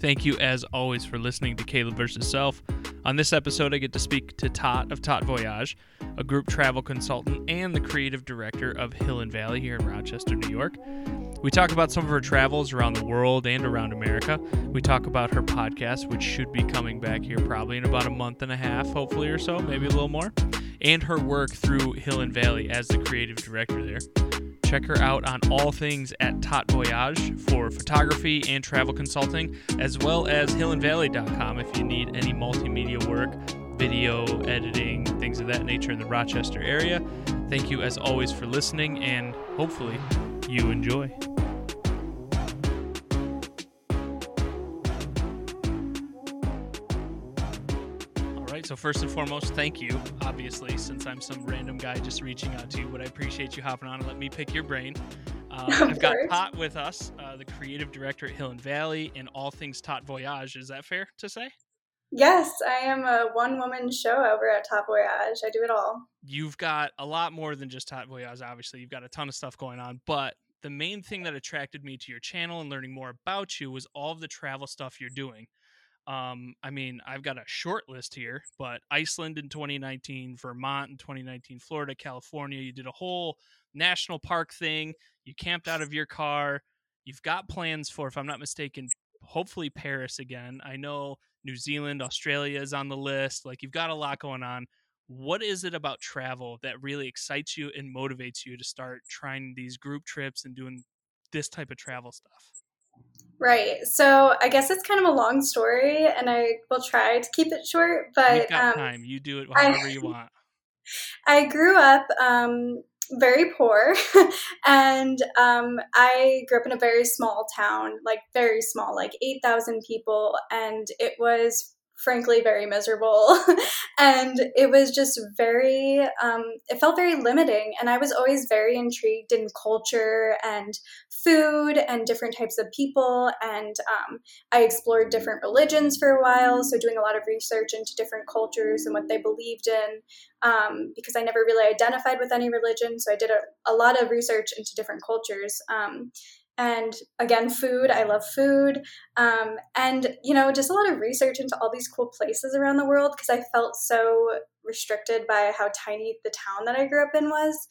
Thank you, as always, for listening to Caleb versus Self. On this episode, I get to speak to Tat of TatVoyage, a group travel consultant and the creative director of Hill and Valley here in Rochester, New York. We talk about some of her travels around the world and around America. We talk about her podcast, which should be coming back here probably in about a month and a half, hopefully, or so, maybe a little more, and her work through Hill and Valley as the creative director there. Check her out on all things at TatVoyage for photography and travel consulting, as well as hillandvalley.com if you need any multimedia work, video editing, things of that nature in the Rochester area. Thank you, as always, for listening, and hopefully, you enjoy. So first and foremost, thank you. Obviously, since I'm some random guy just reaching out to you, but I appreciate you hopping on and let me pick your brain. Um, I've got Tat with us, uh, the creative director at Hill and Valley, and all things TatVoyage. Is that fair to say? Yes, I am a one woman show over at TatVoyage. I do it all. You've got a lot more than just TatVoyage, obviously. You've got a ton of stuff going on, but the main thing that attracted me to your channel and learning more about you was all of the travel stuff you're doing. Um, I mean, I've got a short list here, but Iceland in 2019, Vermont in 2019, Florida, California. You did a whole national park thing. You camped out of your car. You've got plans for, if I'm not mistaken, hopefully Paris again. I know New Zealand, Australia is on the list. Like you've got a lot going on. What is it about travel that really excites you and motivates you to start trying these group trips and doing this type of travel stuff? Right. So I guess it's kind of a long story, and I will try to keep it short. But You've got um, time. You do it however I, you want. I grew up um, very poor, and um, I grew up in a very small town, like very small, like eight thousand people, and it was frankly very miserable. And it was just very um, it felt very limiting. And i was always very intrigued in culture and food and different types of people. And um, i explored different religions for a while. So doing a lot of research into different cultures and what they believed in um, because i never really identified with any religion. So i did a, a lot of research into different cultures. Um, and again food i love food um, and you know just a lot of research into all these cool places around the world because i felt so restricted by how tiny the town that i grew up in was.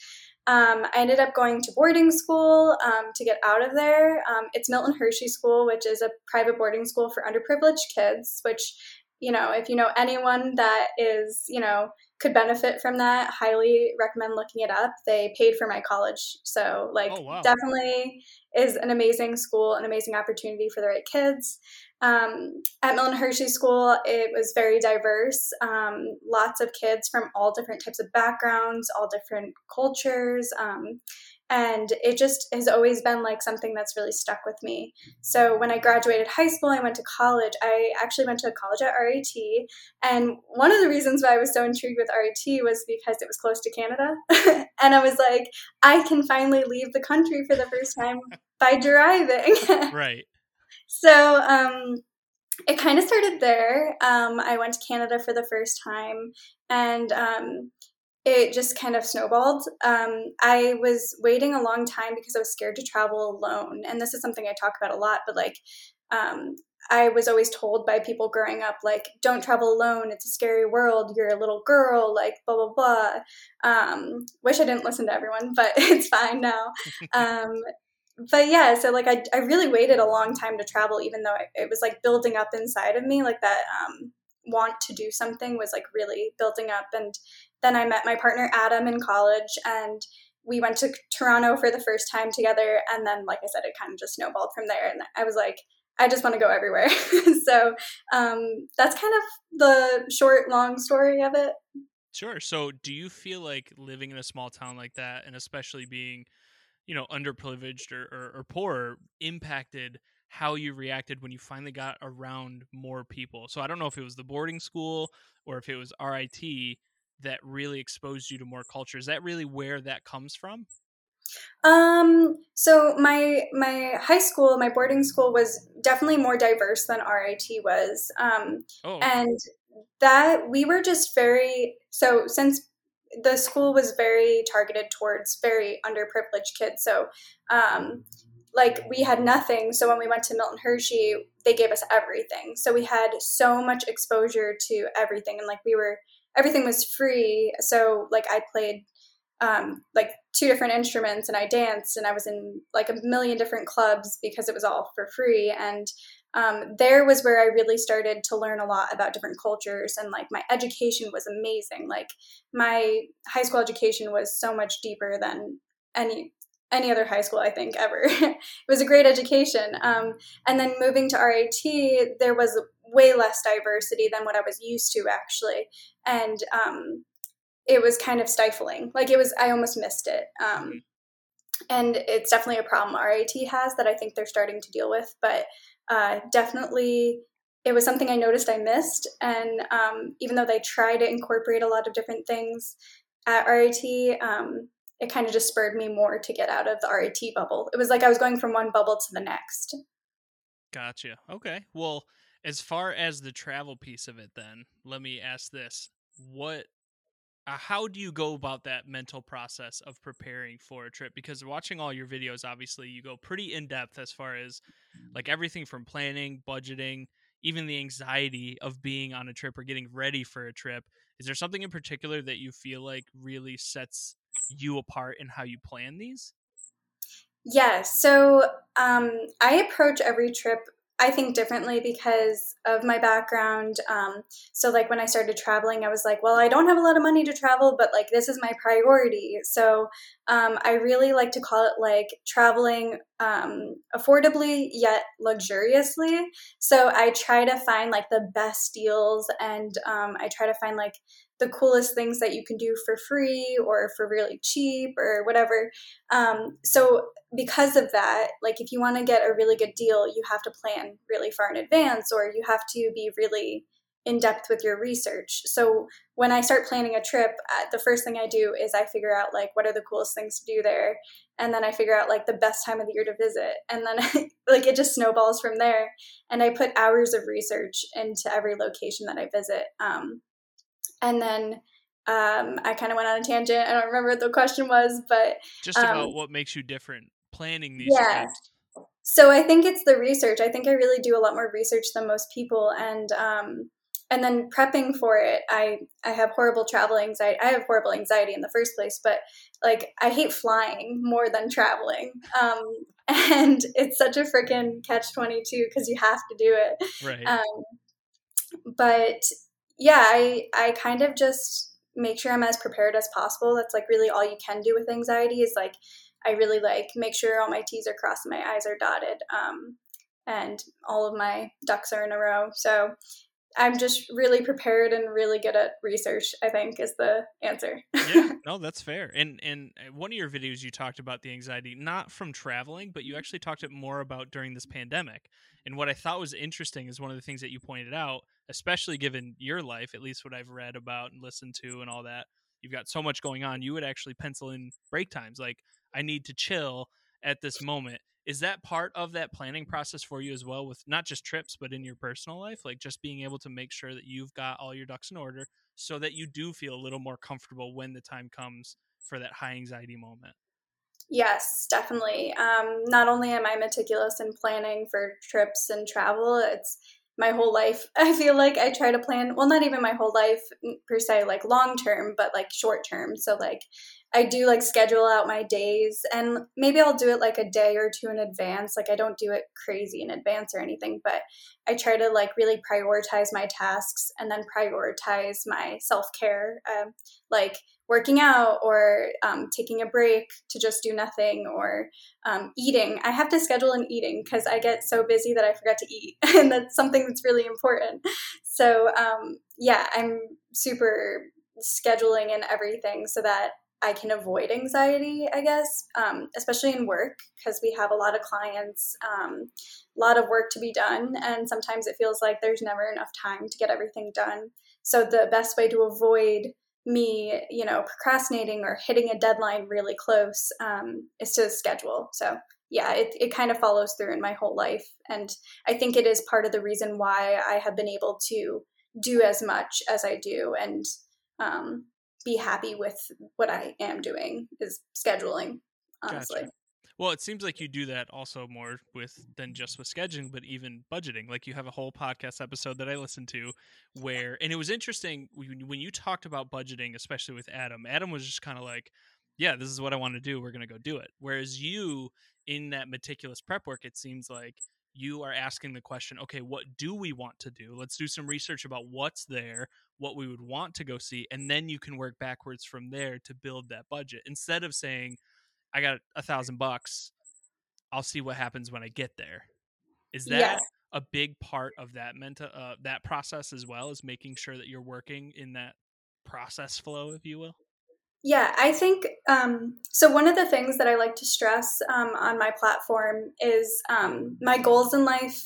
Um, i ended up going to boarding school um, to get out of there. Um, it's milton hershey school which is a private boarding school for underprivileged kids which you know if you know anyone that is you know could benefit from that. Highly recommend looking it up. They paid for my college so like oh, wow. definitely is an amazing school an amazing opportunity for the right kids. Um, at milton hershey school it was very diverse. Um, lots of kids from all different types of backgrounds all different cultures. Um, and it just has always been like something that's really stuck with me. So when i graduated high school i went to college. I actually went to college at rit and one of the reasons why i was so intrigued with rit was because it was close to canada. And i was like i can finally leave the country for the first time by driving. Right. So um, it kind of started there. Um, i went to canada for the first time. And um, it just kind of snowballed. Um, I was waiting a long time because I was scared to travel alone. And this is something I talk about a lot, but like, um, I was always told by people growing up, like, don't travel alone. It's a scary world. You're a little girl, like, blah, blah, blah. Um, wish I didn't listen to everyone, but it's fine now. Um, but yeah, so like, I, I really waited a long time to travel, even though it, it was like building up inside of me, like that um, want to do something was like really building up. And then I met my partner Adam in college and we went to Toronto for the first time together. And then, like I said, it kind of just snowballed from there. And I was like, I just want to go everywhere. so um, that's kind of the short, long story of it. Sure. So, do you feel like living in a small town like that, and especially being, you know, underprivileged or, or, or poor, impacted how you reacted when you finally got around more people? So, I don't know if it was the boarding school or if it was RIT, that really exposed you to more culture? Is that really where that comes from? Um, so my my high school, my boarding school was definitely more diverse than RIT was. Um, oh. and that we were just very so since the school was very targeted towards very underprivileged kids. So um, like we had nothing. So when we went to Milton Hershey, they gave us everything. So we had so much exposure to everything, and like we were everything was free. So like I played um, like two different instruments and I danced and I was in like a million different clubs because it was all for free. And um, there was where I really started to learn a lot about different cultures and like my education was amazing. Like my high school education was so much deeper than any any other high school I think ever. it was a great education. Um, and then moving to RIT, there was way less diversity than what I was used to actually, and um, it was kind of stifling. Like it was, I almost missed it. Um, and it's definitely a problem RIT has that I think they're starting to deal with, but uh, definitely it was something I noticed I missed. And um, even though they try to incorporate a lot of different things at RIT, um, it kind of just spurred me more to get out of the RIT bubble. It was like I was going from one bubble to the next. Gotcha. Okay. Well, as far as the travel piece of it, then let me ask this: What uh, how do you go about that mental process of preparing for a trip? Because watching all your videos obviously you go pretty in depth as far as like everything from planning budgeting even the anxiety of being on a trip or getting ready for a trip. Is there something in particular that you feel like really sets you apart in how you plan these? Yeah so um, i approach every trip I think differently because of my background. Um, so, like, when I started traveling, I was like, well, I don't have a lot of money to travel, but like, this is my priority. So, um, I really like to call it like traveling um, affordably yet luxuriously. So, I try to find like the best deals and um, I try to find like the coolest things that you can do for free or for really cheap or whatever. Um, so because of that, like if you want to get a really good deal, you have to plan really far in advance or you have to be really in depth with your research. So when I start planning a trip, uh, the first thing I do is I figure out like what are the coolest things to do there, and then I figure out like the best time of the year to visit, and then like it just snowballs from there. And I put hours of research into every location that I visit. Um, and then um, I kind of went on a tangent. I don't remember what the question was, but just about um, what makes you different planning these. Yeah. Trips. So I think it's the research. I think I really do a lot more research than most people, and um, and then prepping for it. I I have horrible travel anxiety. I have horrible anxiety in the first place, but like I hate flying more than traveling. Um, and it's such a freaking catch twenty two because you have to do it. Right. Um, but yeah, I I kind of just make sure I'm as prepared as possible. That's like really all you can do with anxiety is like I really like make sure all my T's are crossed and my I's are dotted. Um, and all of my ducks are in a row. So I'm just really prepared and really good at research. I think is the answer. yeah, no, that's fair. And and uh, one of your videos you talked about the anxiety not from traveling, but you actually talked it more about during this pandemic. And what I thought was interesting is one of the things that you pointed out, especially given your life, at least what I've read about and listened to and all that. You've got so much going on. You would actually pencil in break times, like I need to chill at this moment is that part of that planning process for you as well with not just trips but in your personal life like just being able to make sure that you've got all your ducks in order so that you do feel a little more comfortable when the time comes for that high anxiety moment yes definitely um, not only am i meticulous in planning for trips and travel it's my whole life. I feel like I try to plan, well, not even my whole life per se, like long term, but like short term. So, like, I do like schedule out my days and maybe I'll do it like a day or two in advance. Like, I don't do it crazy in advance or anything, but I try to like really prioritize my tasks and then prioritize my self care. Um, like, working out or um, taking a break to just do nothing or um, eating. I have to schedule an eating because I get so busy that I forget to eat, and that's something that's really important. So, um, yeah, I'm super scheduling and everything so that I can avoid anxiety, I guess, um, especially in work because we have a lot of clients, um, a lot of work to be done, and sometimes it feels like there's never enough time to get everything done. So, the best way to avoid me, you know, procrastinating or hitting a deadline really close um, is to schedule. So yeah, it, it kind of follows through in my whole life. And I think it is part of the reason why I have been able to do as much as I do and um, be happy with what I am doing is scheduling, honestly. Gotcha. Well, it seems like you do that also more with than just with scheduling, but even budgeting. Like you have a whole podcast episode that I listened to where, and it was interesting when you talked about budgeting, especially with Adam. Adam was just kind of like, "Yeah, this is what I want to do. We're going to go do it." Whereas you, in that meticulous prep work, it seems like you are asking the question, "Okay, what do we want to do? Let's do some research about what's there, what we would want to go see, and then you can work backwards from there to build that budget." Instead of saying I got a thousand bucks. I'll see what happens when I get there. Is that yes. a big part of that mental uh, that process as well? Is making sure that you're working in that process flow, if you will. Yeah, I think um, so. One of the things that I like to stress um, on my platform is um, my goals in life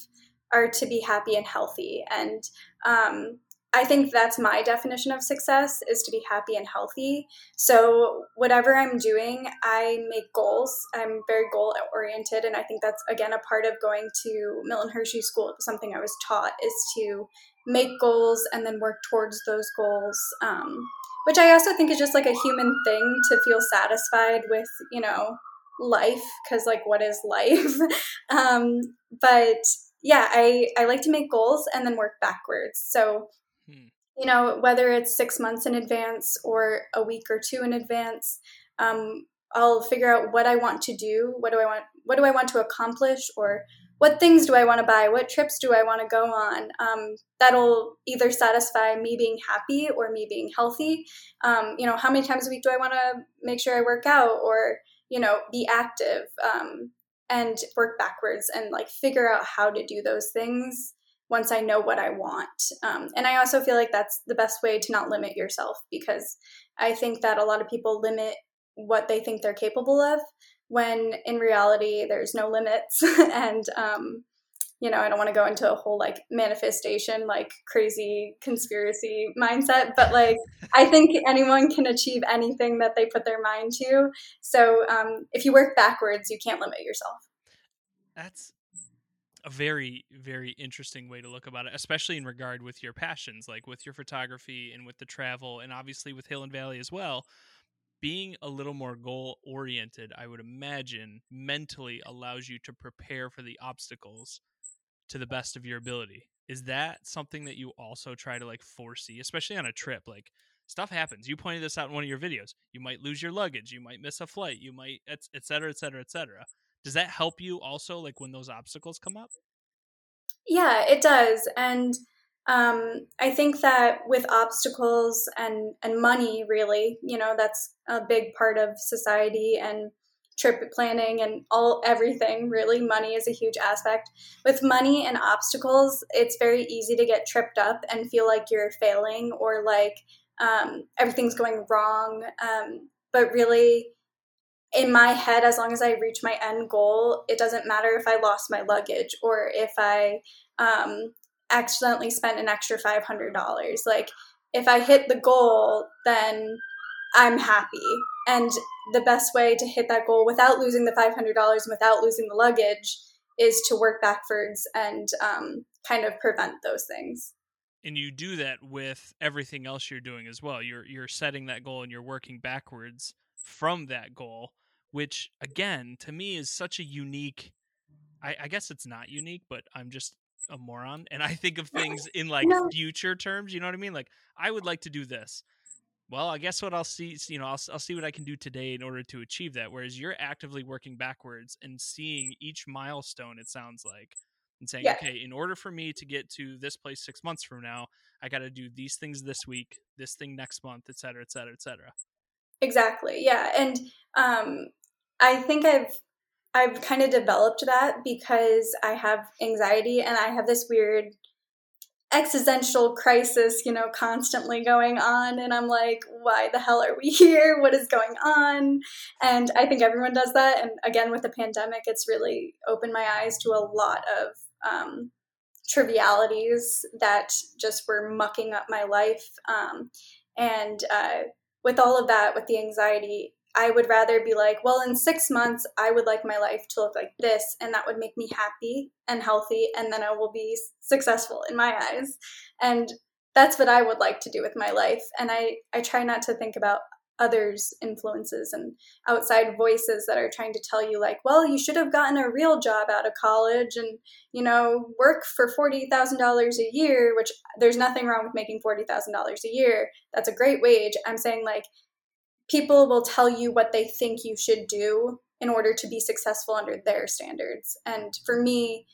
are to be happy and healthy, and um, I think that's my definition of success is to be happy and healthy. So whatever I'm doing, I make goals. I'm very goal oriented, and I think that's again a part of going to Milton Hershey School. Something I was taught is to make goals and then work towards those goals. Um, which I also think is just like a human thing to feel satisfied with, you know, life because like what is life? um, but yeah, I I like to make goals and then work backwards. So Hmm. You know, whether it's six months in advance or a week or two in advance, um, I'll figure out what I want to do. What do I want? What do I want to accomplish? Or what things do I want to buy? What trips do I want to go on? Um, that'll either satisfy me being happy or me being healthy. Um, you know, how many times a week do I want to make sure I work out or you know be active um, and work backwards and like figure out how to do those things once I know what I want. Um, and I also feel like that's the best way to not limit yourself because I think that a lot of people limit what they think they're capable of when in reality there's no limits. and, um, you know, I don't want to go into a whole like manifestation, like crazy conspiracy mindset, but like I think anyone can achieve anything that they put their mind to. So um, if you work backwards, you can't limit yourself. That's a very very interesting way to look about it especially in regard with your passions like with your photography and with the travel and obviously with hill and valley as well being a little more goal oriented i would imagine mentally allows you to prepare for the obstacles to the best of your ability. Is that something that you also try to like foresee especially on a trip? Like stuff happens. You pointed this out in one of your videos. You might lose your luggage. You might miss a flight. You might et, et cetera et cetera et cetera. Does that help you also like when those obstacles come up? Yeah it does. And um, i think that with obstacles and and money really you know that's a big part of society and trip planning and all everything really. Money is a huge aspect. With money and obstacles it's very easy to get tripped up and feel like you're failing or like um, everything's going wrong. Um, but really in my head, as long as I reach my end goal, it doesn't matter if I lost my luggage or if I um, accidentally spent an extra $500. Like, if I hit the goal, then I'm happy. And the best way to hit that goal without losing the $500 and without losing the luggage is to work backwards and um, kind of prevent those things. And you do that with everything else you're doing as well. You're you're setting that goal and you're working backwards from that goal which again to me is such a unique I, I, guess it's not unique but i'm just a moron and i think of things in like no. future terms you know what i mean like i would like to do this well i guess what i'll see you know I'll, I'll see what i can do today in order to achieve that whereas you're actively working backwards and seeing each milestone it sounds like and saying yeah. okay in order for me to get to this place six months from now i got to do these things this week this thing next month et cetera et cetera et cetera exactly yeah and um I think I've I've kind of developed that because I have anxiety and I have this weird existential crisis, you know, constantly going on. And I'm like, why the hell are we here? What is going on? And I think everyone does that. And again, with the pandemic, it's really opened my eyes to a lot of um, trivialities that just were mucking up my life. Um, and uh, with all of that, with the anxiety, I would rather be like, well, in six months, I would like my life to look like this, and that would make me happy and healthy, and then I will be successful in my eyes. And that's what I would like to do with my life. And I, I try not to think about others influences and outside voices that are trying to tell you like well you should have gotten a real job out of college and you know work for $40000 a year which there's nothing wrong with making $40000 a year that's a great wage i'm saying like people will tell you what they think you should do in order to be successful under their standards and for me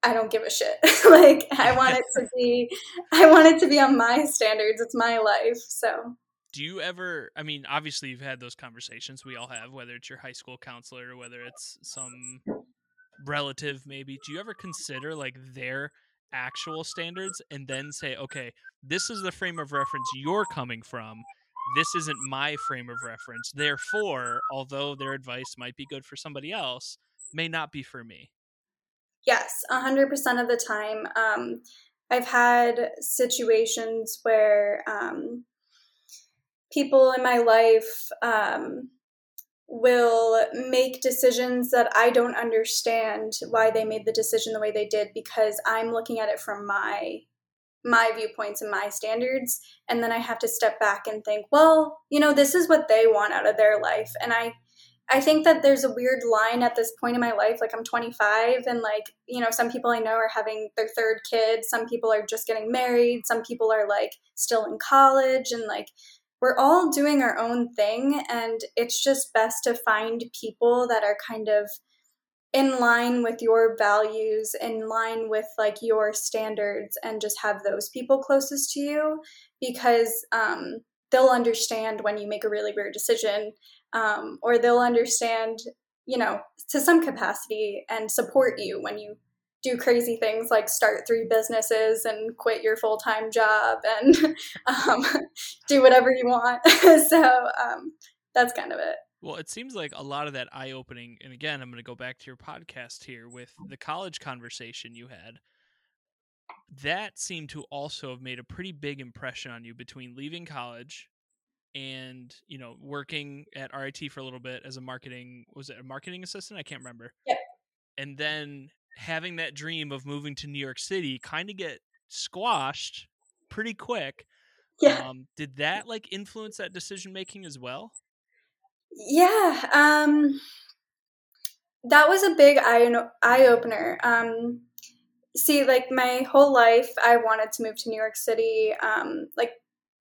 I don't give a shit. like I want it to be I want it to be on my standards. It's my life. So do you ever I mean, obviously you've had those conversations. We all have, whether it's your high school counselor or whether it's some relative maybe. Do you ever consider like their actual standards and then say, okay, this is the frame of reference you're coming from. This isn't my frame of reference. Therefore, although their advice might be good for somebody else, may not be for me. Yes, 100% of the time. Um, I've had situations where um, people in my life um, will make decisions that I don't understand why they made the decision the way they did because I'm looking at it from my my viewpoints and my standards and then I have to step back and think, well, you know, this is what they want out of their life and I I think that there's a weird line at this point in my life. Like I'm 25 and like, you know, some people I know are having their third kid, some people are just getting married, some people are like still in college and like we're all doing our own thing and it's just best to find people that are kind of in line with your values, in line with like your standards and just have those people closest to you because um they'll understand when you make a really weird decision um, or they'll understand you know to some capacity and support you when you do crazy things like start three businesses and quit your full-time job and um, do whatever you want. So um, that's kind of it well it seems like a lot of that eye-opening and again i'm going to go back to your podcast here with the college conversation you had that seemed to also have made a pretty big impression on you between leaving college and you know working at RIT for a little bit as a marketing was it a marketing assistant? I can't remember. Yeah and then having that dream of moving to New York City kind of get squashed pretty quick. Yeah. Um, did that like influence that decision making as well yeah um that was a big eye eye opener um see like my whole life i wanted to move to new york city um like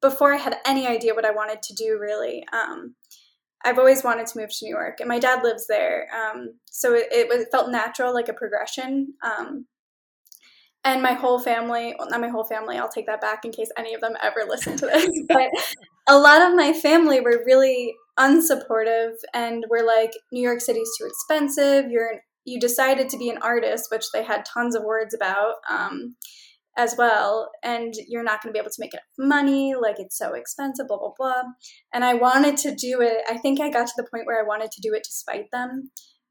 before I had any idea what I wanted to do, really. Um, I've always wanted to move to New York, and my dad lives there, um, so it, it, felt natural, like a progression. Um, and my whole family, well, not my whole family, I'll take that back in case any of them ever listen to this, but a lot of my family were really unsupportive and were like, New York City's too expensive. You're you decided to be an artist, which they had tons of words about. Um, as well and you're not going to be able to make enough money. Like it's so expensive blah blah blah. And i wanted to do it i think i got to the point where i wanted to do it to spite them.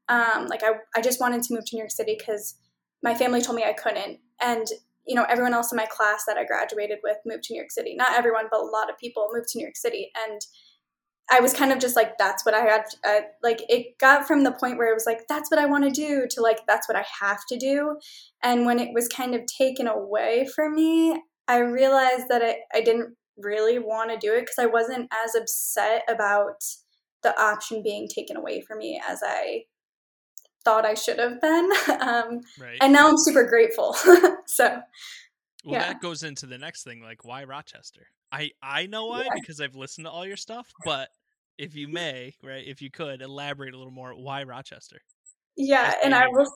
Um, like I, I just wanted to move to new york city because my family told me i couldn't. And you know everyone else in my class that i graduated with moved to new york city. Not everyone but a lot of people moved to new york city. And I was kind of just like, that's what I had. Uh, like, it got from the point where it was like, that's what I want to do to like, that's what I have to do. And when it was kind of taken away from me, I realized that I, I didn't really want to do it because I wasn't as upset about the option being taken away from me as I thought I should have been. Um, right. And now I'm super grateful. so, well, yeah. that goes into the next thing. Like, why Rochester? I I know why yeah. because I've listened to all your stuff, but if you may, right, if you could elaborate a little more, why Rochester? Yeah, and I will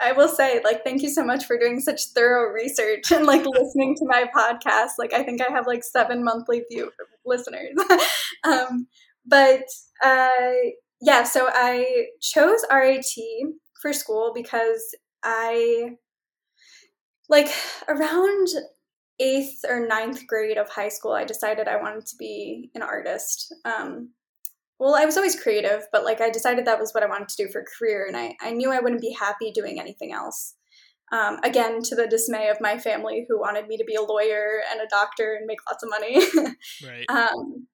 I will say, like, thank you so much for doing such thorough research and like listening to my podcast. Like, I think I have like seven monthly view listeners. um, but uh, yeah, so I chose RIT for school because I like around eighth or ninth grade of high school, I decided I wanted to be an artist. Um, well, I was always creative, but like I decided that was what I wanted to do for a career, and I, I knew I wouldn't be happy doing anything else. Um, again, to the dismay of my family, who wanted me to be a lawyer and a doctor and make lots of money. right. Um,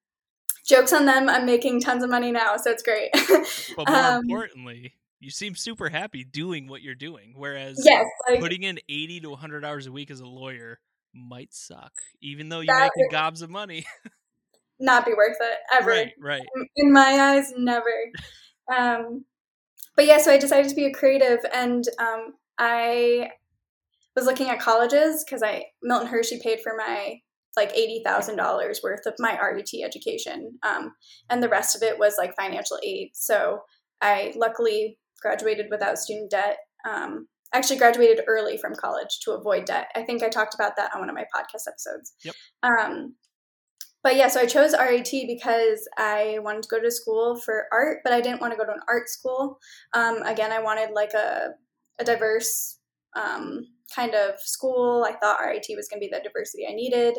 jokes on them. I'm making tons of money now, so it's great. but more um, importantly, you seem super happy doing what you're doing. Whereas yes, like, putting in 80 to 100 hours a week as a lawyer might suck, even though you're making gobs of money. not be worth it ever. Right, right. In my eyes, never. um, but yeah, so I decided to be a creative, and um, I was looking at colleges because I Milton Hershey paid for my like eighty thousand dollars worth of my RIT education, um, and the rest of it was like financial aid. So I luckily graduated without student debt. Um, actually graduated early from college to avoid debt. I think I talked about that on one of my podcast episodes. Yep. Um, but yeah, so I chose RIT because I wanted to go to school for art, but I didn't want to go to an art school. Um, again, I wanted like a, a diverse um, kind of school. I thought RIT was going to be the diversity I needed.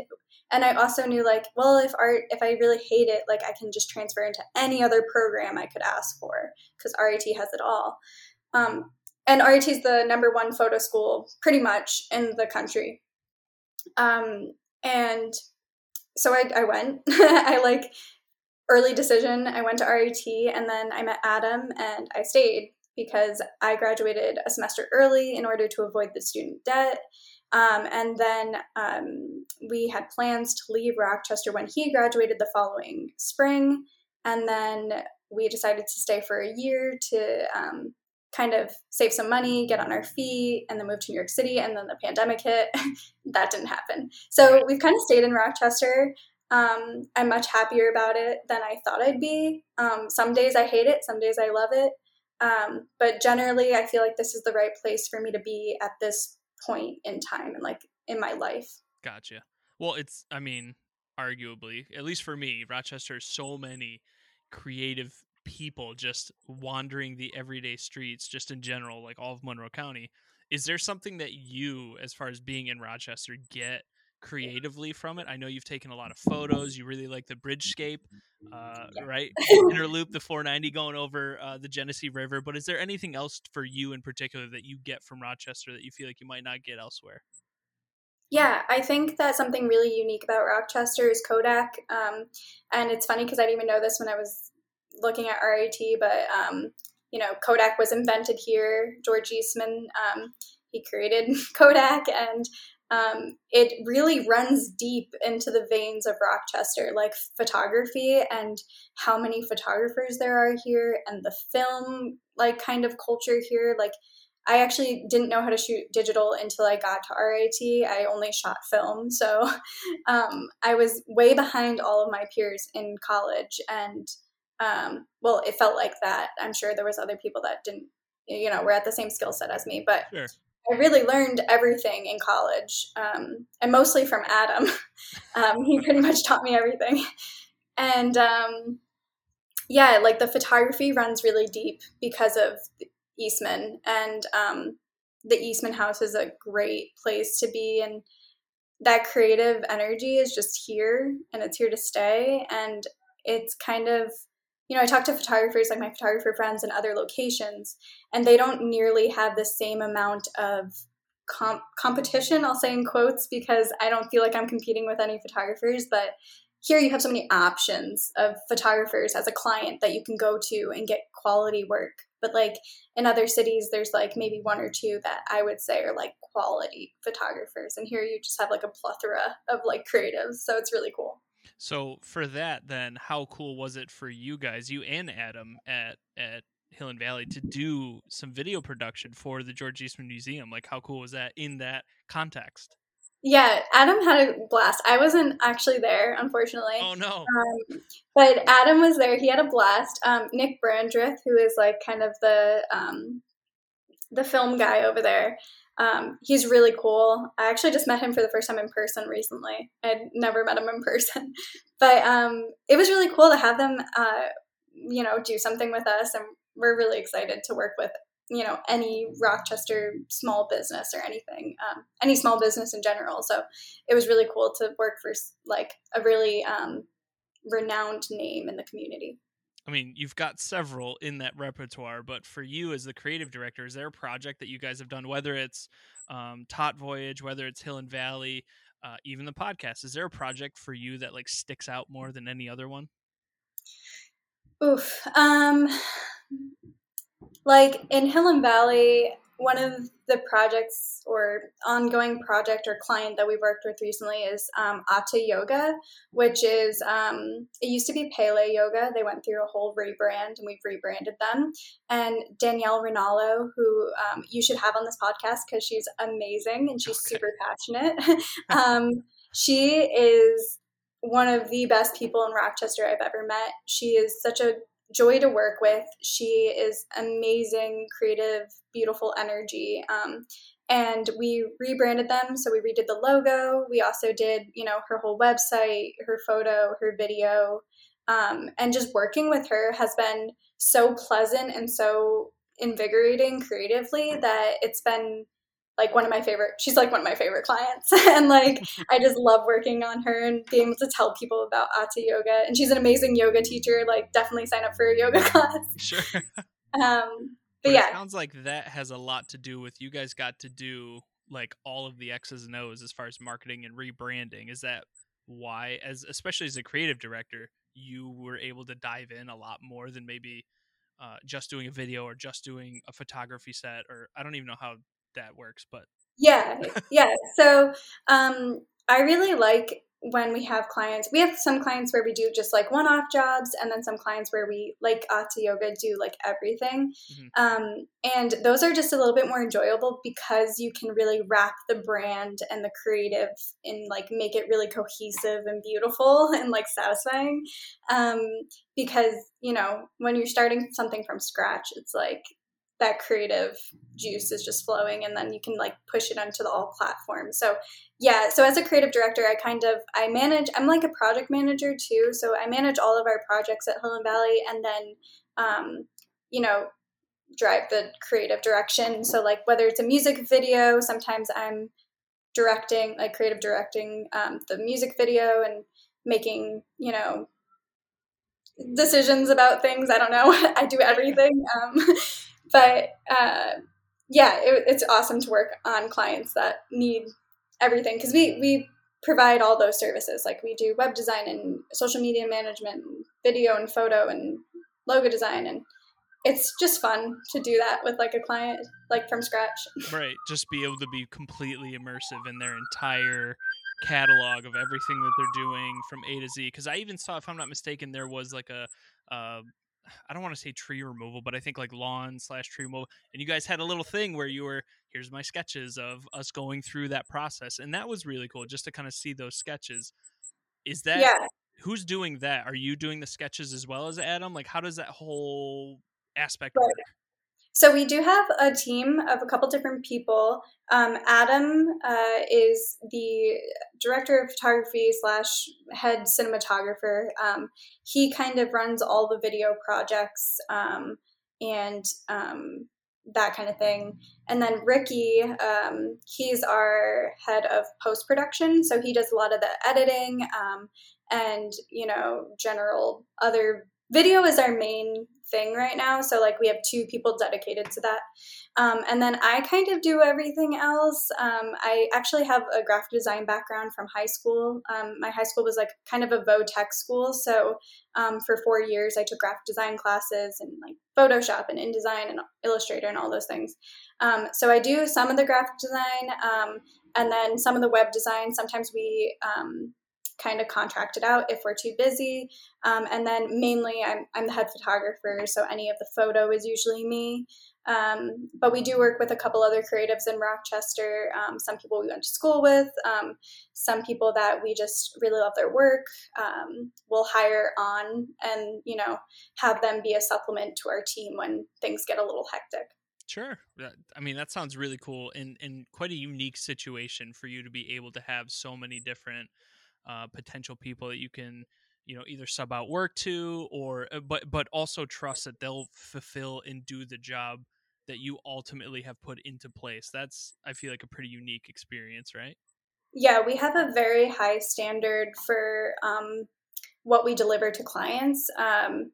And I also knew like, well, if art, if I really hate it, like I can just transfer into any other program I could ask for because RIT has it all. Um, and RIT is the number one photo school pretty much in the country. Um, and so I, I went. I like early decision. I went to RIT and then I met Adam and I stayed because I graduated a semester early in order to avoid the student debt. Um, and then um, we had plans to leave Rochester when he graduated the following spring. And then we decided to stay for a year to um, kind of save some money, get on our feet, and then move to New York City. And then the pandemic hit. that didn't happen. So we've kind of stayed in Rochester. Um, I'm much happier about it than I thought I'd be. Um, some days I hate it, some days I love it. Um, but generally, I feel like this is the right place for me to be at this point in time and like in my life. Gotcha. Well, it's, I mean, arguably, at least for me, Rochester has so many creative people just wandering the everyday streets, just in general, like all of Monroe County. Is there something that you, as far as being in Rochester, get creatively from it? I know you've taken a lot of photos. You really like the bridgescape, uh, right? Inner loop, the 490 going over uh, the Genesee River. But is there anything else for you in particular that you get from Rochester that you feel like you might not get elsewhere? Yeah, I think that something really unique about Rochester is Kodak. Um, and it's funny because I didn't even know this when I was looking at RIT, but um, you know, Kodak was invented here. George Eastman, um, he created Kodak, and um, it really runs deep into the veins of Rochester, like photography and how many photographers there are here, and the film like kind of culture here. Like, I actually didn't know how to shoot digital until I got to RIT. I only shot film, so um, I was way behind all of my peers in college, and um, well, it felt like that. I'm sure there was other people that didn't, you know, were at the same skill set as me, but. Sure I really learned everything in college, um, and mostly from Adam. um, he pretty much taught me everything. And um, yeah, like the photography runs really deep because of Eastman, and um, the Eastman House is a great place to be, and that creative energy is just here, and it's here to stay, and it's kind of you know, I talk to photographers like my photographer friends in other locations, and they don't nearly have the same amount of comp- competition, I'll say in quotes, because I don't feel like I'm competing with any photographers. But here you have so many options of photographers as a client that you can go to and get quality work. But like in other cities, there's like maybe one or two that I would say are like quality photographers. And here you just have like a plethora of like creatives. So it's really cool. So for that, then how cool was it for you guys, you and Adam at at Hill and Valley, to do some video production for the George Eastman Museum? Like, how cool was that in that context? Yeah, Adam had a blast. I wasn't actually there, unfortunately. Oh no! Um, but Adam was there. He had a blast. Um, Nick Brandreth, who is like kind of the um, the film guy over there, um, he's really cool. I actually just met him for the first time in person recently. I'd never met him in person, but um, it was really cool to have them, uh, you know, do something with us, and we're really excited to work with you know any Rochester small business or anything, um, any small business in general. So it was really cool to work for like a really um, renowned name in the community. I mean, you've got several in that repertoire, but for you as the creative director, is there a project that you guys have done, whether it's um, TatVoyage, whether it's Hill and Valley, uh, even the podcast? Is there a project for you that like sticks out more than any other one? Oof. Um, like in Hill and Valley, one of the projects or ongoing project or client that we've worked with recently is um, Atta Yoga, which is um, it used to be Pele Yoga. They went through a whole rebrand, and we've rebranded them. And Danielle Rinaldo, who um, you should have on this podcast because she's amazing and she's okay. super passionate. um, she is one of the best people in Rochester I've ever met. She is such a joy to work with. She is amazing, creative, beautiful energy. Um, and we rebranded them. So we redid the logo. We also did, you know, her whole website, her photo, her video. Um, and just working with her has been so pleasant and so invigorating creatively that it's been like one of my favorite she's like one of my favorite clients. And like i just love working on her and being able to tell people about Atta yoga. And she's an amazing yoga teacher like definitely sign up for a yoga class. Sure. Um but, but yeah. sounds like that has a lot to do with you guys got to do like all of the x's and o's as far as marketing and rebranding. Is that why as especially as a creative director you were able to dive in a lot more than maybe uh, just doing a video or just doing a photography set or i don't even know how that works, but yeah, yeah. So um, I really like when we have clients. We have some clients where we do just like one-off jobs, and then some clients where we like Atta Yoga do like everything. Mm-hmm. Um, and those are just a little bit more enjoyable because you can really wrap the brand and the creative and like make it really cohesive and beautiful and like satisfying. Um, because you know when you're starting something from scratch, it's like that creative juice is just flowing and then you can like push it onto the all platforms. So yeah so as a creative director i kind of i manage i'm like a project manager too so i manage all of our projects at hill and valley and then um, you know drive the creative direction. So like whether it's a music video sometimes i'm directing like creative directing um, the music video and making you know decisions about things. I don't know. I do everything. Um, but uh, yeah, it, it's awesome to work on clients that need everything because we we provide all those services. Like we do web design and social media management, and video and photo and logo design, and it's just fun to do that with like a client like from scratch. Right, just be able to be completely immersive in their entire catalog of everything that they're doing from A to Z. Because I even saw, if I'm not mistaken, there was like a uh, I don't want to say tree removal, but I think like lawn slash tree removal. And you guys had a little thing where you were, here's my sketches of us going through that process. And that was really cool just to kind of see those sketches. Is that, yeah. who's doing that? Are you doing the sketches as well as Adam? Like, how does that whole aspect right. work? So we do have a team of a couple different people. Um, Adam uh, is the director of photography slash head cinematographer. Um, he kind of runs all the video projects um, and um, that kind of thing. And then Ricky, um, he's our head of post production, so he does a lot of the editing um, and you know general other video is our main thing right now. So like we have two people dedicated to that. Um, and then I kind of do everything else. Um, I actually have a graphic design background from high school. Um, my high school was like kind of a vo-tech school. So um, for four years, I took graphic design classes and like Photoshop and InDesign and Illustrator and all those things. Um, so I do some of the graphic design um, and then some of the web design. Sometimes we kind of contract it out if we're too busy. Um, and then mainly, I'm, I'm the head photographer, so any of the photo is usually me. Um, but we do work with a couple other creatives in Rochester. Um, some people we went to school with, um, some people that we just really love their work. Um, we'll hire on and you know have them be a supplement to our team when things get a little hectic. Sure. I mean, that sounds really cool and, and quite a unique situation for you to be able to have so many different uh, potential people that you can you know either sub out work to or uh, but but also trust that they'll fulfill and do the job that you ultimately have put into place. That's i feel like a pretty unique experience right? Yeah we have a very high standard for um, what we deliver to clients um,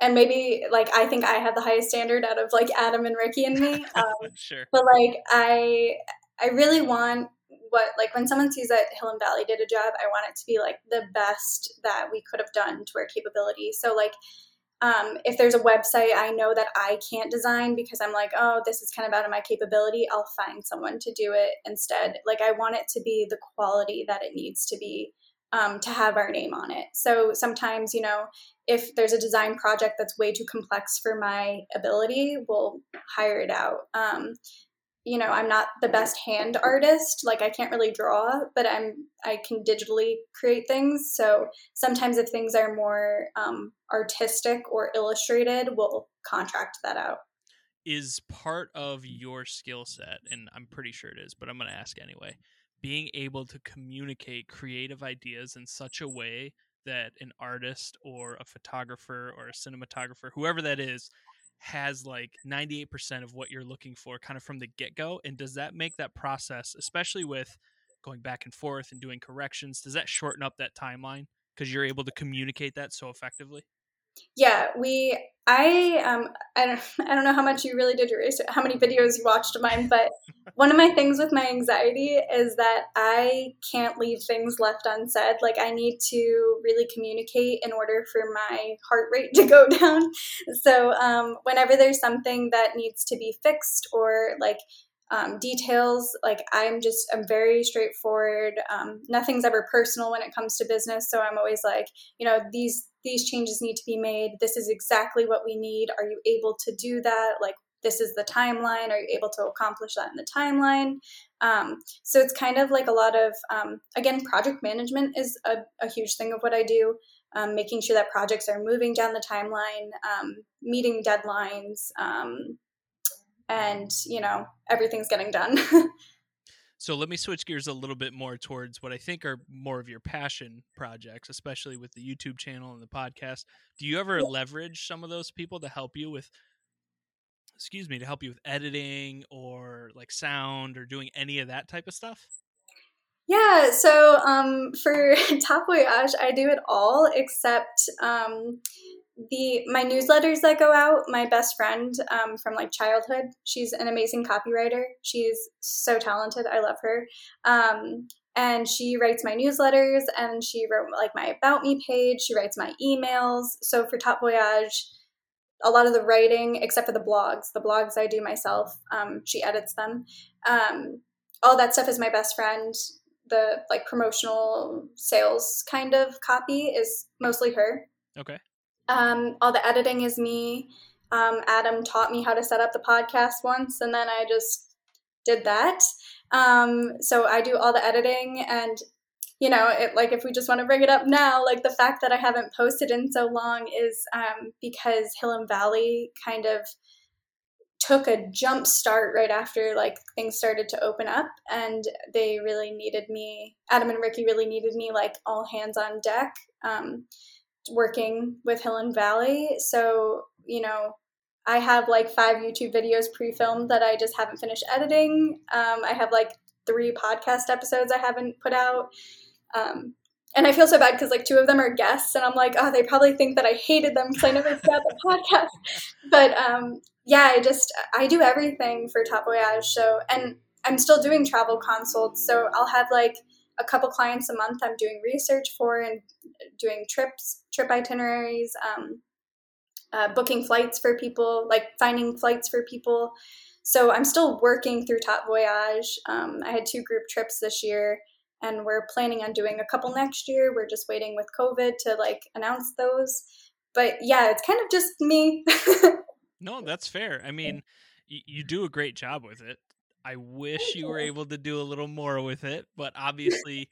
and maybe like i think i have the highest standard out of like adam and ricky and me um, sure. but like i i really want what like when someone sees that Hill and Valley did a job, I want it to be like the best that we could have done to our capability. So like um, if there's a website I know that I can't design because I'm like, oh, this is kind of out of my capability, I'll find someone to do it instead. Like, I want it to be the quality that it needs to be um, to have our name on it. So sometimes, you know, if there's a design project that's way too complex for my ability, we'll hire it out. Um, you know, I'm not the best hand artist. Like I can't really draw, but I'm I can digitally create things. So sometimes if things are more um, artistic or illustrated, we'll contract that out. Is part of your skill set, and I'm pretty sure it is, but I'm going to ask anyway being able to communicate creative ideas in such a way that an artist or a photographer or a cinematographer, whoever that is, has like 98% of what you're looking for kind of from the get go? And does that make that process, especially with going back and forth and doing corrections, does that shorten up that timeline because you're able to communicate that so effectively? Yeah, we. I um. I don't. I don't know how much you really did your research, how many videos you watched of mine, but one of my things with my anxiety is that I can't leave things left unsaid. Like I need to really communicate in order for my heart rate to go down. So um, whenever there's something that needs to be fixed or like um, details. Like I'm just, I'm very straightforward. Um, nothing's ever personal when it comes to business. So I'm always like, you know, these these changes need to be made. This is exactly what we need. Are you able to do that? Like this is the timeline. Are you able to accomplish that in the timeline? Um, so it's kind of like a lot of um, again, project management is a, a, huge thing of what I do. Um, making sure that projects are moving down the timeline, um, meeting deadlines and you know everything's getting done. So let me switch gears a little bit more towards what i think are more of your passion projects especially with the youtube channel and the podcast. Do you ever leverage some of those people to help you with excuse me to help you with editing or like sound or doing any of that type of stuff? Yeah, so um, for TatVoyage, I do it all except um, the my newsletters that go out my best friend um, from like childhood she's an amazing copywriter. She's so talented. I love her. Um, and she writes my newsletters and she wrote like my about me page. She writes my emails. So for TatVoyage a lot of the writing except for the blogs the blogs i do myself um, she edits them. Um, all that stuff is my best friend. The like promotional sales kind of copy is mostly her. Okay um, all the editing is me. Um, Adam taught me how to set up the podcast once, and then I just did that. Um, so I do all the editing, and you know, it, like if we just want to bring it up now, like the fact that I haven't posted in so long is um, because Hill and Valley kind of took a jump start right after like things started to open up and they really needed me adam and ricky really needed me like all hands on deck um, working with Hill and Valley. So, you know, I have like five YouTube videos pre filmed that I just haven't finished editing. Um, I have like three podcast episodes I haven't put out. Um, and I feel so bad because like two of them are guests, and I'm like, oh, they probably think that I hated them because I never put out the podcast. But um, yeah, I just I do everything for TatVoyage. So and I'm still doing travel consults, so I'll have like a couple clients a month I'm doing research for and doing trips, trip itineraries, um, uh, booking flights for people, like finding flights for people. So I'm still working through TatVoyage. Um, I had two group trips this year, and we're planning on doing a couple next year. We're just waiting with COVID to like announce those. But yeah, it's kind of just me. no, that's fair. I mean, you do a great job with it. I wish you were able to do a little more with it, but obviously,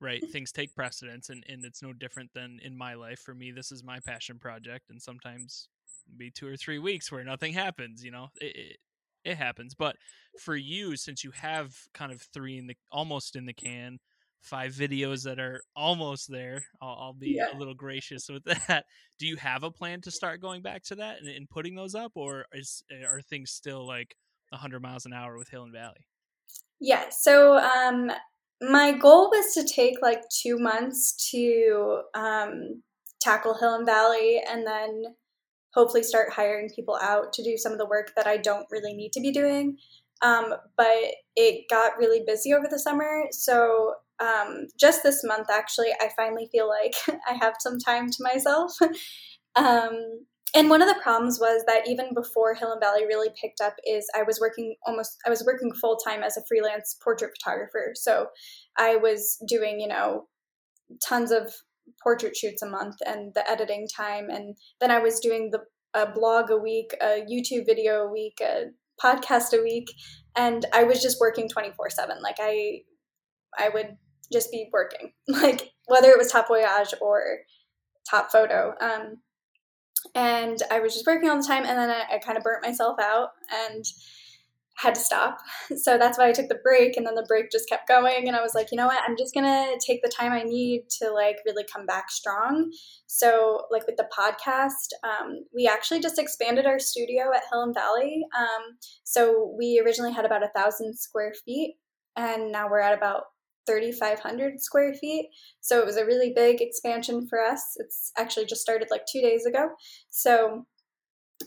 right, things take precedence, and, and it's no different than in my life. For me, this is my passion project, and sometimes be two or three weeks where nothing happens. You know, it, it, it happens. But for you, since you have kind of three in the almost in the can, five videos that are almost there. I'll, I'll be yeah. a little gracious with that. Do you have a plan to start going back to that and, and putting those up, or is eh, are things still like 100 miles an hour with Hill and Valley? Yeah. So um, my goal was to take like two months to um, tackle Hill and Valley and then hopefully start hiring people out to do some of the work that I don't really need to be doing. Um, but it got really busy over the summer. So um, just this month, actually, I finally feel like I have some time to myself. um, and one of the problems was that even before Hill and Valley really picked up, is I was working almost I was working full time as a freelance portrait photographer. So I was doing you know tons of portrait shoots a month and the editing time, and then I was doing the a blog a week, a YouTube video a week, a podcast a week, and I was just working twenty four seven. Like I I would just be working, like whether it was TatVoyage or Top Photo. Um, and I was just working all the time, and then I, I kind of burnt myself out and had to stop. So that's why I took the break, and then the break just kept going. And I was like, you know what? I'm just gonna take the time I need to like really come back strong. So like with the podcast, um, we actually just expanded our studio at Hill and Valley. Um, so we originally had about a thousand square feet, and now we're at about 3,500 square feet. So it was a really big expansion for us. It's actually just started like two days ago. So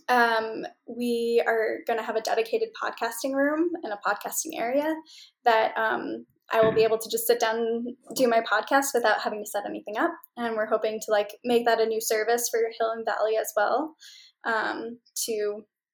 um, we are going to have a dedicated podcasting room and a podcasting area that um, I will be able to just sit down and do my podcast without having to set anything up. And we're hoping to like make that a new service for Hill and Valley as well um, to,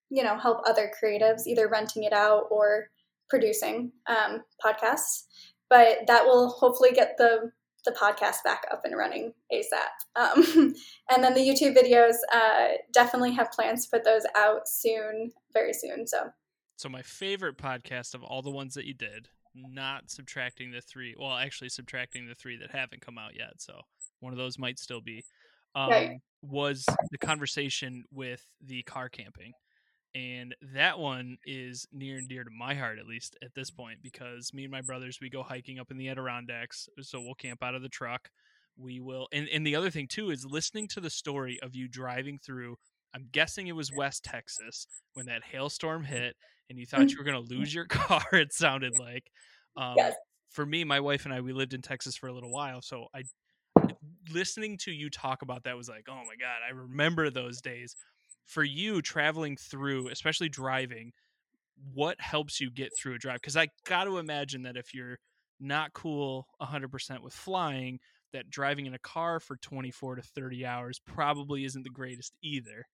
you know, help other creatives either renting it out or producing um, podcasts but that will hopefully get the the podcast back up and running ASAP. Um, and then the YouTube videos, uh, definitely have plans to put those out soon, very soon. So, so my favorite podcast of all the ones that you did, not subtracting the three, well, actually subtracting the three that haven't come out yet. So one of those might still be, um, right. was the conversation with the car camping and that one is near and dear to my heart at least at this point because me and my brothers we go hiking up in the adirondacks so we'll camp out of the truck. We will and, and the other thing too is listening to the story of you driving through i'm guessing it was west texas when that hailstorm hit and you thought you were going to lose your car it sounded like. Um, yes. for me my wife and i we lived in texas for a little while so i listening to you talk about that was like oh my god i remember those days for you traveling through, especially driving, what helps you get through a drive? Because I got to imagine that if you're not cool 100% with flying, that driving in a car for 24 to 30 hours probably isn't the greatest either.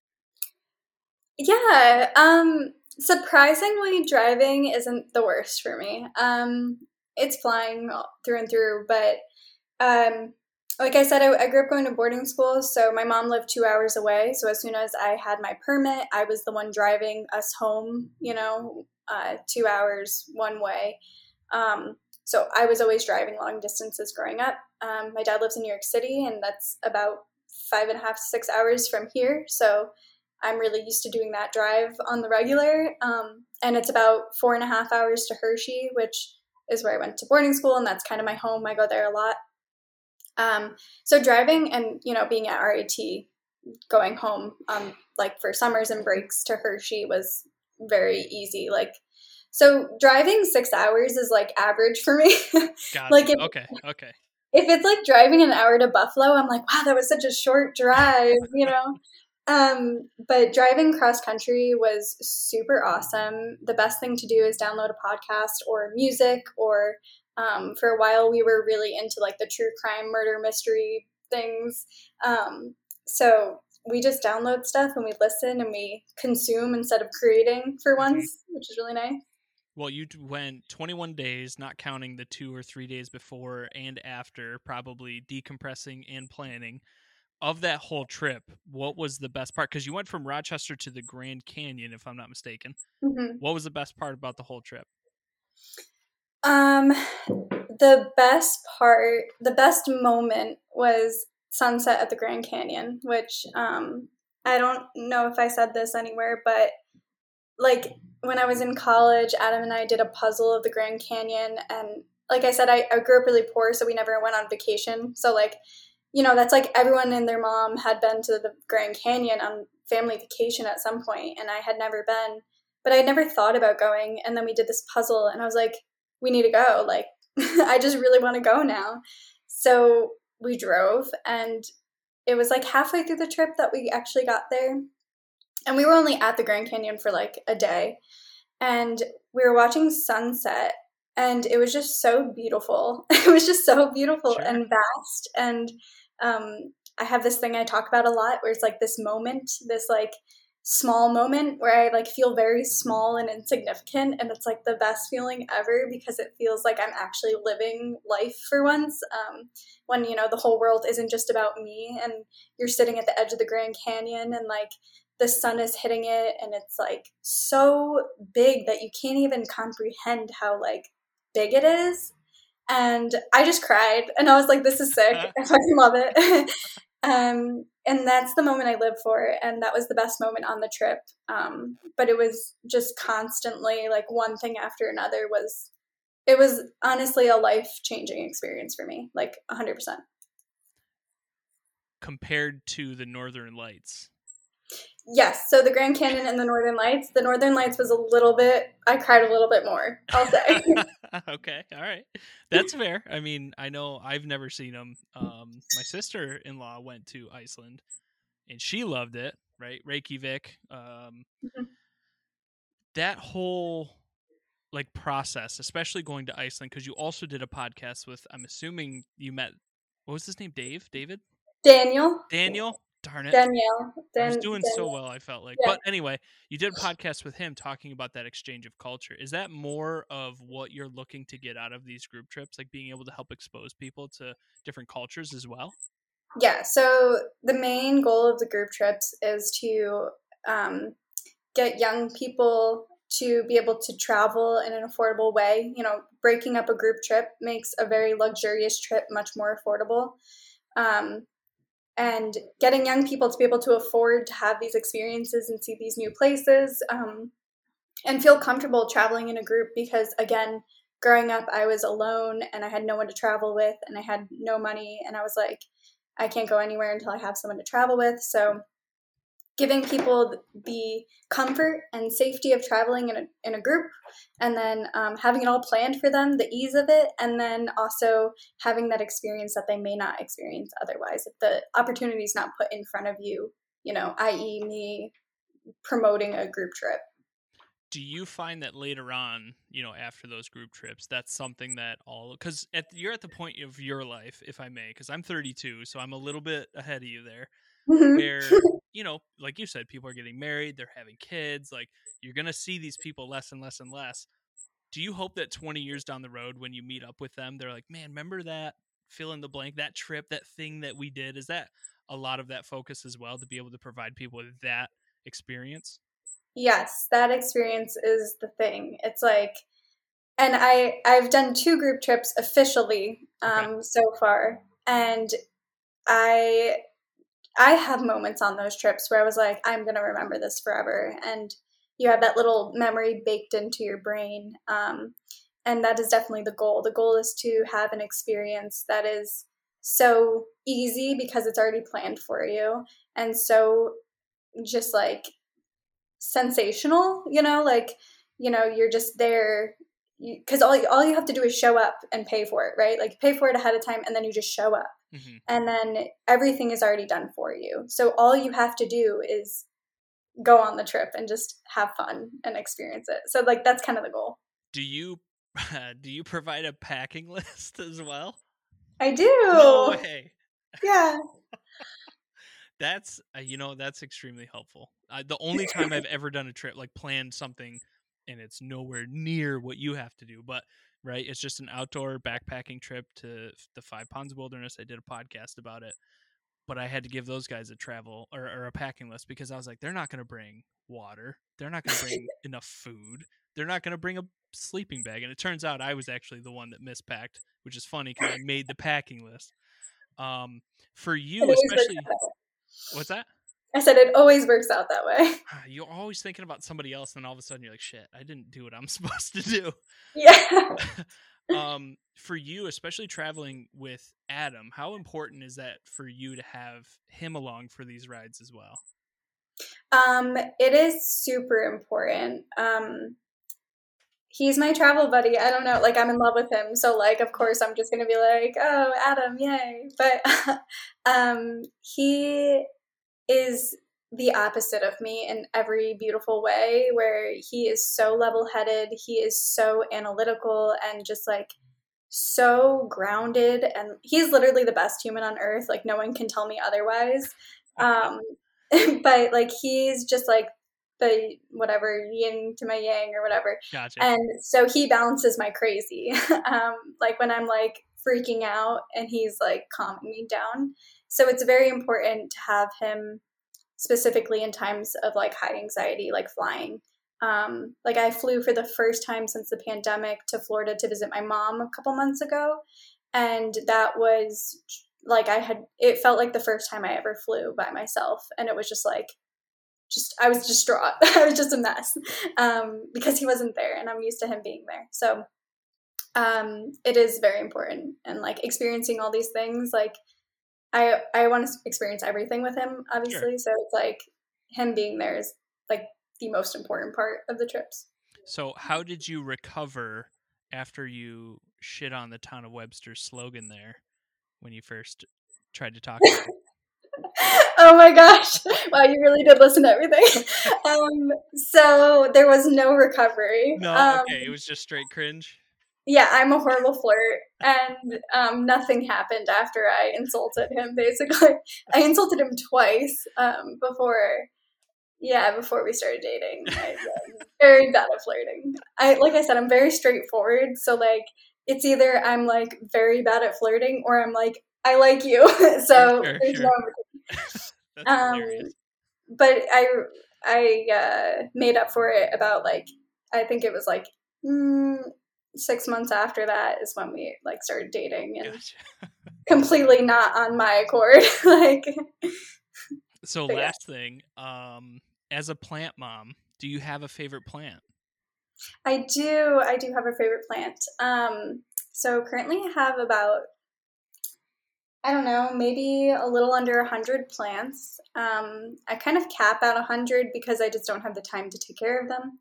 Yeah, um surprisingly driving isn't the worst for me. Um it's flying through and through, but um like I said, I, I, grew up going to boarding school, so my mom lived two hours away. So as soon as I had my permit, I was the one driving us home, you know, uh, two hours one way. Um, so I was always driving long distances growing up. Um, my dad lives in New York City, and that's about five and a half, six hours from here. So I'm really used to doing that drive on the regular. Um, and it's about four and a half hours to Hershey, which is where I went to boarding school, and that's kind of my home. I go there a lot. Um, so driving and you know being at RIT, going home um, like for summers and breaks to Hershey was very easy. Like so driving six hours is like average for me. like if, okay, okay. If it's like driving an hour to Buffalo, I'm like, wow, that was such a short drive, you know. Um, but driving cross country was super awesome. The best thing to do is download a podcast or music or um, for a while, we were really into like the true crime, murder mystery things. Um, so we just download stuff and we listen and we consume instead of creating for mm-hmm. once, which is really nice. Well, you went 21 days, not counting the two or three days before and after, probably decompressing and planning. Of that whole trip, what was the best part? Because you went from Rochester to the Grand Canyon, if I'm not mistaken. Mm-hmm. What was the best part about the whole trip? Um, the best part, the best moment was sunset at the Grand Canyon, which um, I don't know if I said this anywhere, but like when I was in college, Adam and I did a puzzle of the Grand Canyon. And like I said, I, I grew up really poor, so we never went on vacation. So, like, you know, that's like everyone and their mom had been to the Grand Canyon on family vacation at some point, and I had never been, but I had never thought about going. And then we did this puzzle, and I was like, we need to go. Like, I just really want to go now. So we drove, and it was like halfway through the trip that we actually got there. And we were only at the Grand Canyon for like a day. And we were watching sunset, and it was just so beautiful. it was just so beautiful sure. and vast. And um, I have this thing I talk about a lot where it's like this moment, this like small moment where I like feel very small and insignificant and it's like the best feeling ever because it feels like I'm actually living life for once um, when you know the whole world isn't just about me and you're sitting at the edge of the Grand Canyon and like the sun is hitting it and it's like so big that you can't even comprehend how like big it is. And I just cried and I was like this is sick. I fucking love it Um, and that's the moment I live for. And that was the best moment on the trip. Um, but it was just constantly like one thing after another was, it was honestly a life changing experience for me, like a 100%. Compared to the Northern Lights. Yes. So the Grand Canyon and the Northern Lights. The Northern Lights was a little bit. I cried a little bit more. I'll say. okay. All right. That's fair. I mean, I know I've never seen them. Um, my sister-in-law went to Iceland, and she loved it. Right, Reykjavik. Um, mm-hmm. That whole like process, especially going to Iceland, because you also did a podcast with. I'm assuming you met. What was his name? Dave. David. Daniel. Daniel. Darn it. Danielle. Dan- I was doing Danielle. so well, I felt like. Yeah. But anyway, you did a podcast with him talking about that exchange of culture. Is that more of what you're looking to get out of these group trips, like being able to help expose people to different cultures as well? Yeah. So the main goal of the group trips is to um, get young people to be able to travel in an affordable way. You know, breaking up a group trip makes a very luxurious trip much more affordable. Um, and getting young people to be able to afford to have these experiences and see these new places um, and feel comfortable traveling in a group because again growing up i was alone and i had no one to travel with and i had no money and i was like i can't go anywhere until i have someone to travel with. So giving people the comfort and safety of traveling in a, in a group and then um, having it all planned for them the ease of it and then also having that experience that they may not experience otherwise if the opportunity is not put in front of you you know i.e me promoting a group trip do you find that later on you know after those group trips that's something that all because you're at the point of your life if i may because i'm 32 so i'm a little bit ahead of you there mm-hmm. where you know, like you said, people are getting married, they're having kids. Like you're gonna see these people less and less and less. Do you hope that 20 years down the road, when you meet up with them, they're like, "Man, remember that fill in the blank, that trip, that thing that we did?" Is that a lot of that focus as well to be able to provide people with that experience? Yes, that experience is the thing. It's like and I I've done two group trips officially um okay. so far and I I have moments on those trips where I was like, I'm going to remember this forever. And you have that little memory baked into your brain. Um, and that is definitely the goal. The goal is to have an experience that is so easy because it's already planned for you and so just like sensational, you know, like, you know, you're just there because all, all you have to do is show up and pay for it, right? Like pay for it ahead of time and then you just show up. Mm-hmm. And then everything is already done for you. So all you have to do is go on the trip and just have fun and experience it. So like that's kind of the goal. Do you uh, do you provide a packing list as well? I do. No way. Yeah. that's uh, you know that's extremely helpful. Uh, the only time I've ever done a trip like planned something and it's nowhere near what you have to do, but right? It's just an outdoor backpacking trip to the Five Ponds Wilderness. I did a podcast about it, but I had to give those guys a travel or, or a packing list because I was like, they're not going to bring water. They're not going to bring enough food. They're not going to bring a sleeping bag. And it turns out I was actually the one that mispacked, which is funny because I made the packing list. Um, for you, especially, what's that? I said it always works out that way. You're always thinking about somebody else, and all of a sudden you're like, "Shit, I didn't do what I'm supposed to do." Yeah. um, for you, especially traveling with Adam, how important is that for you to have him along for these rides as well? Um, it is super important. Um, he's my travel buddy. I don't know, like I'm in love with him, so like of course I'm just gonna be like, "Oh, Adam, yay!" But um, he is the opposite of me in every beautiful way where he is so level-headed he is so analytical and just like so grounded and he's literally the best human on earth like no one can tell me otherwise. Um but like he's just like the whatever yin to my yang or whatever. Gotcha. and so he balances my crazy. Um like when i'm like freaking out and he's like calming me down so it's very important to have him specifically in times of like high anxiety like flying um, like I flew for the first time since the pandemic to Florida to visit my mom a couple months ago, and that was like I had. It felt like the first time I ever flew by myself, and it was just like, just I was distraught. I was just a mess um, because he wasn't there, and I'm used to him being there. So um, it is very important, and like experiencing all these things, like I I want to experience everything with him, obviously. Sure. So it's like him being there is like the most important part of the trips. So, how did you recover after you shit on the town of Webster's slogan there when you first tried to talk? To oh my gosh! Wow, you really did listen to everything. um, so there was no recovery. No, um, okay, it was just straight cringe. Yeah, I'm a horrible flirt, and um, nothing happened after I insulted him. Basically, I insulted him twice um, before yeah, before we started dating, I, very bad at flirting. I like I said, I'm very straightforward. So like, it's either I'm like very bad at flirting, or I'm like I like you. so sure, there's sure. no. um, but I I uh, made up for it about like I think it was like mm, six months after that is when we like started dating and gotcha. completely not on my accord. like. So last yeah. thing, um, as a plant mom, do you have a favorite plant? I do. I do have a favorite plant. Um, so currently I have about, I don't know, maybe a little under 100 plants. Um, I kind of cap at 100 because I just don't have the time to take care of them.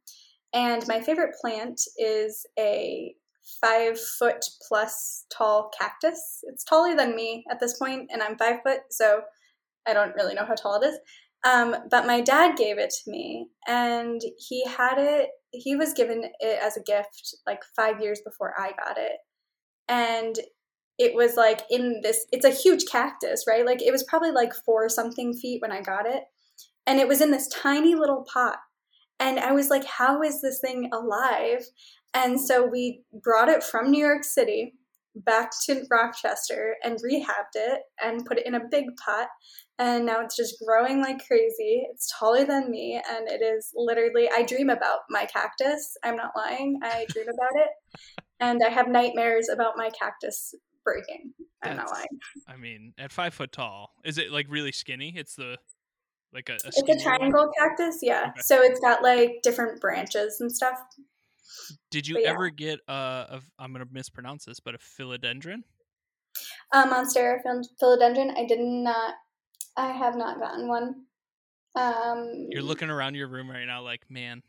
And my favorite plant is a five foot plus tall cactus. It's taller than me at this point, and I'm five foot, so I don't really know how tall it is. Um, but my dad gave it to me, and he had it. He was given it as a gift like five years before I got it, and it was like in this. It's a huge cactus, right? Like it was probably like four something feet when I got it, and it was in this tiny little pot. And I was like, "How is this thing alive?" And so we brought it from New York City back to Rochester and rehabbed it and put it in a big pot and now it's just growing like crazy. It's taller than me, and it is literally. I dream about my cactus. I'm not lying. I dream about it, and I have nightmares about my cactus breaking. I'm That's, not lying. I mean, at five foot tall, is it like really skinny? It's the like a. a it's a triangle cactus, yeah. Okay. So it's got like different branches and stuff. Did you ever get a, a? I'm gonna mispronounce this, but a philodendron. Uh, Monstera philodendron. I did not I have not gotten one. Um, You're looking around your room right now, like, man.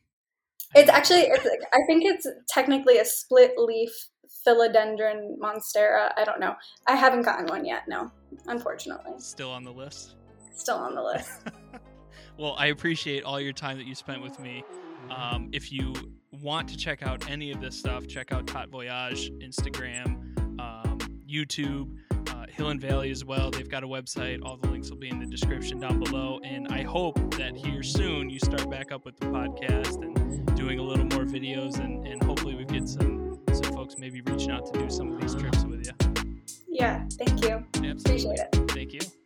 It's actually, it's, I think it's technically a split leaf philodendron monstera. I don't know. I haven't gotten one yet. No, unfortunately. Still on the list. Still on the list. well, I appreciate all your time that you spent with me. Um, if you want to check out any of this stuff, check out TatVoyage Instagram, um, YouTube. Hill and Valley as well. They've got a website. All the links will be in the description down below. And I hope that here soon you start back up with the podcast and doing a little more videos. And, and hopefully we get some some folks maybe reaching out to do some of these trips with you. Yeah, thank you. Absolutely. Appreciate it. Thank you.